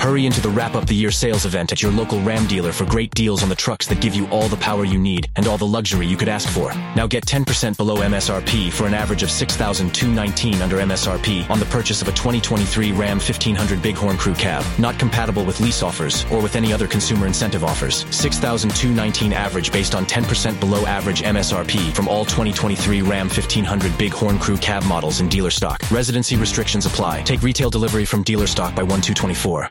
Hurry into the Wrap Up the Year sales event at your local Ram dealer for great deals on the trucks that give you all the power you need and all the luxury you could ask for. Now get 10% below MSRP for an average of 6219 under MSRP on the purchase of a 2023 Ram 1500 Bighorn Crew cab. Not compatible with lease offers or with any other consumer incentive offers. 6219 average based on 10% below average MSRP from all 2023 Ram 1500 Bighorn Crew cab models in dealer stock. Residency restrictions apply. Take retail delivery from dealer stock by 1224.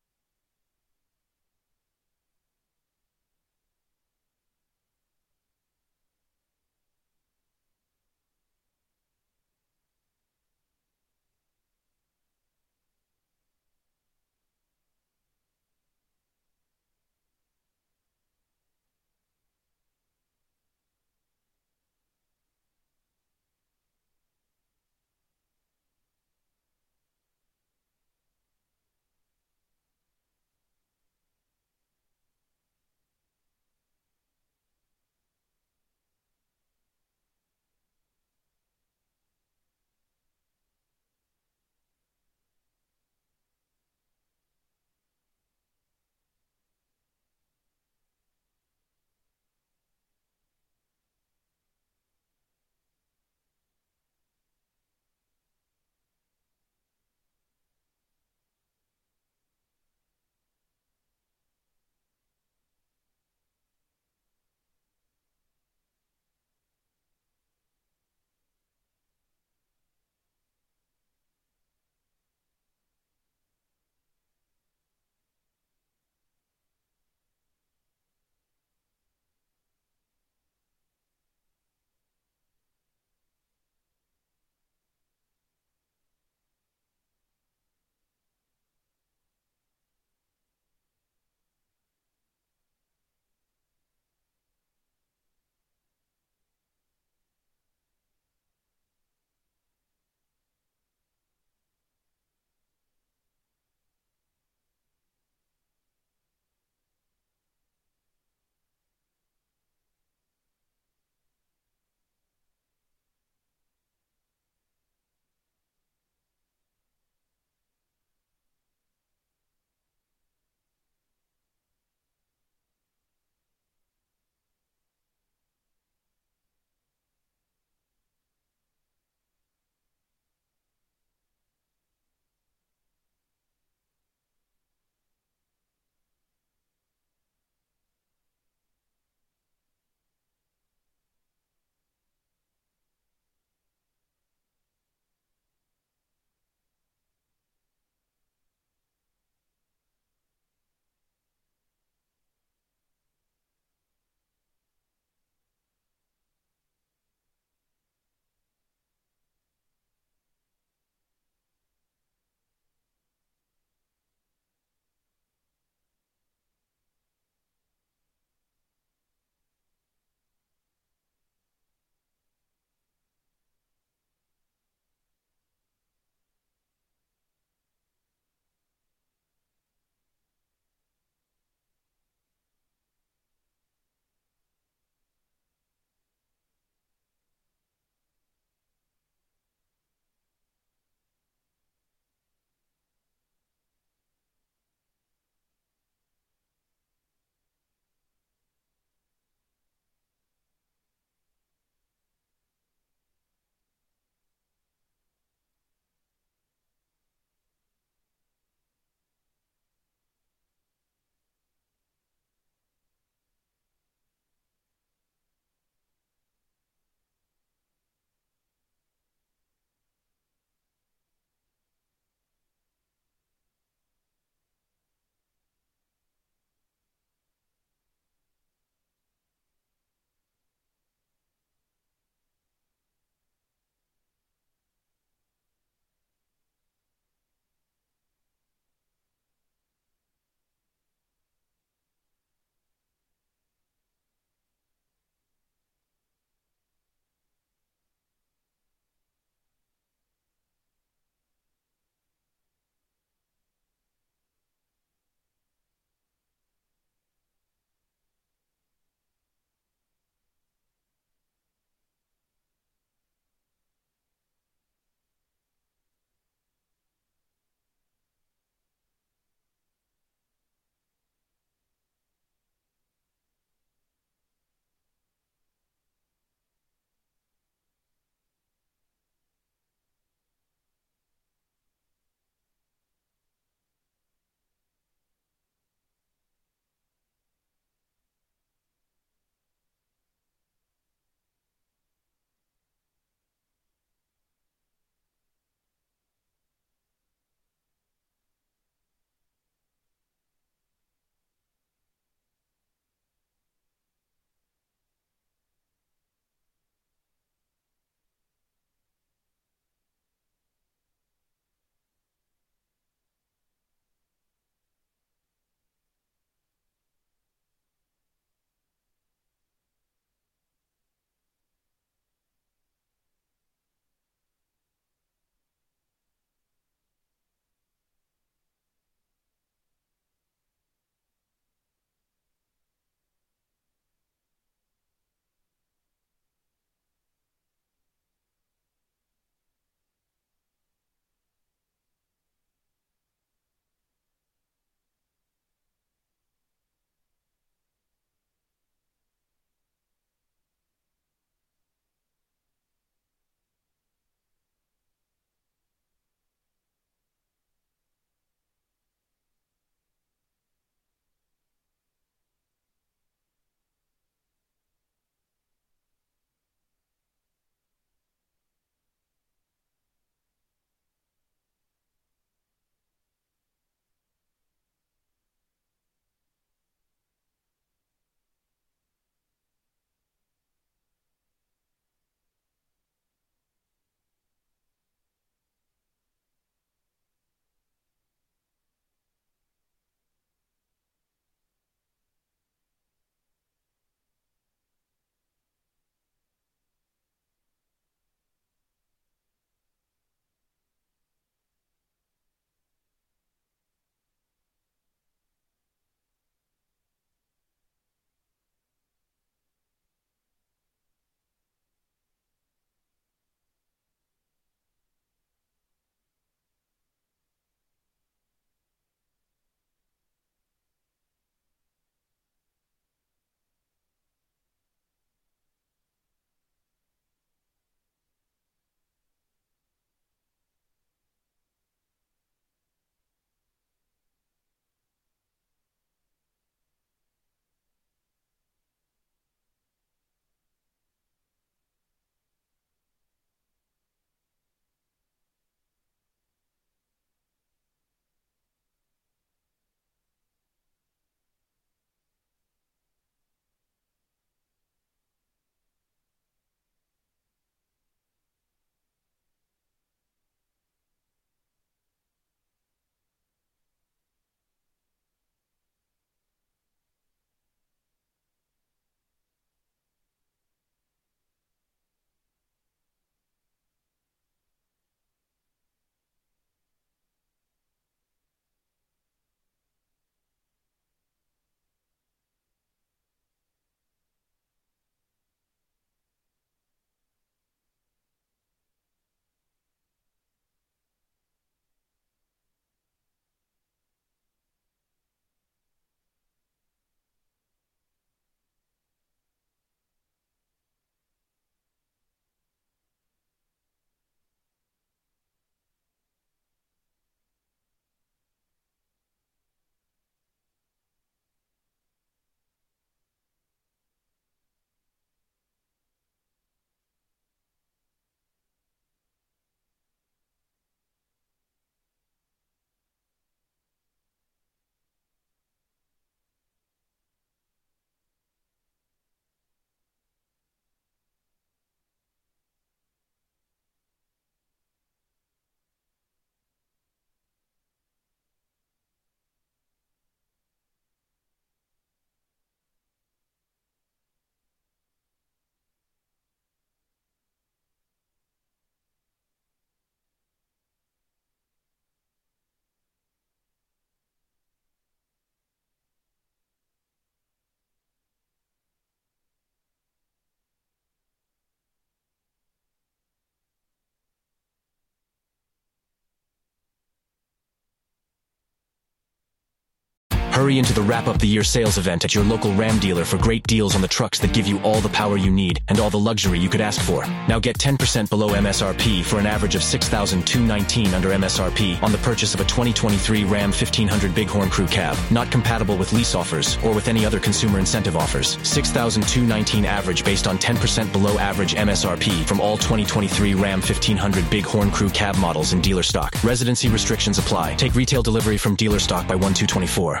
Hurry into the wrap up the year sales event at your local Ram dealer for great deals on the trucks that give you all the power you need and all the luxury you could ask for. Now get 10% below MSRP for an average of 6,219 under MSRP on the purchase of a 2023 Ram 1500 Bighorn Crew cab. Not compatible with lease offers or with any other consumer incentive offers. 6,219 average based on 10% below average MSRP from all 2023 Ram 1500 Bighorn Crew cab models in dealer stock. Residency restrictions apply. Take retail delivery from dealer stock by 1224.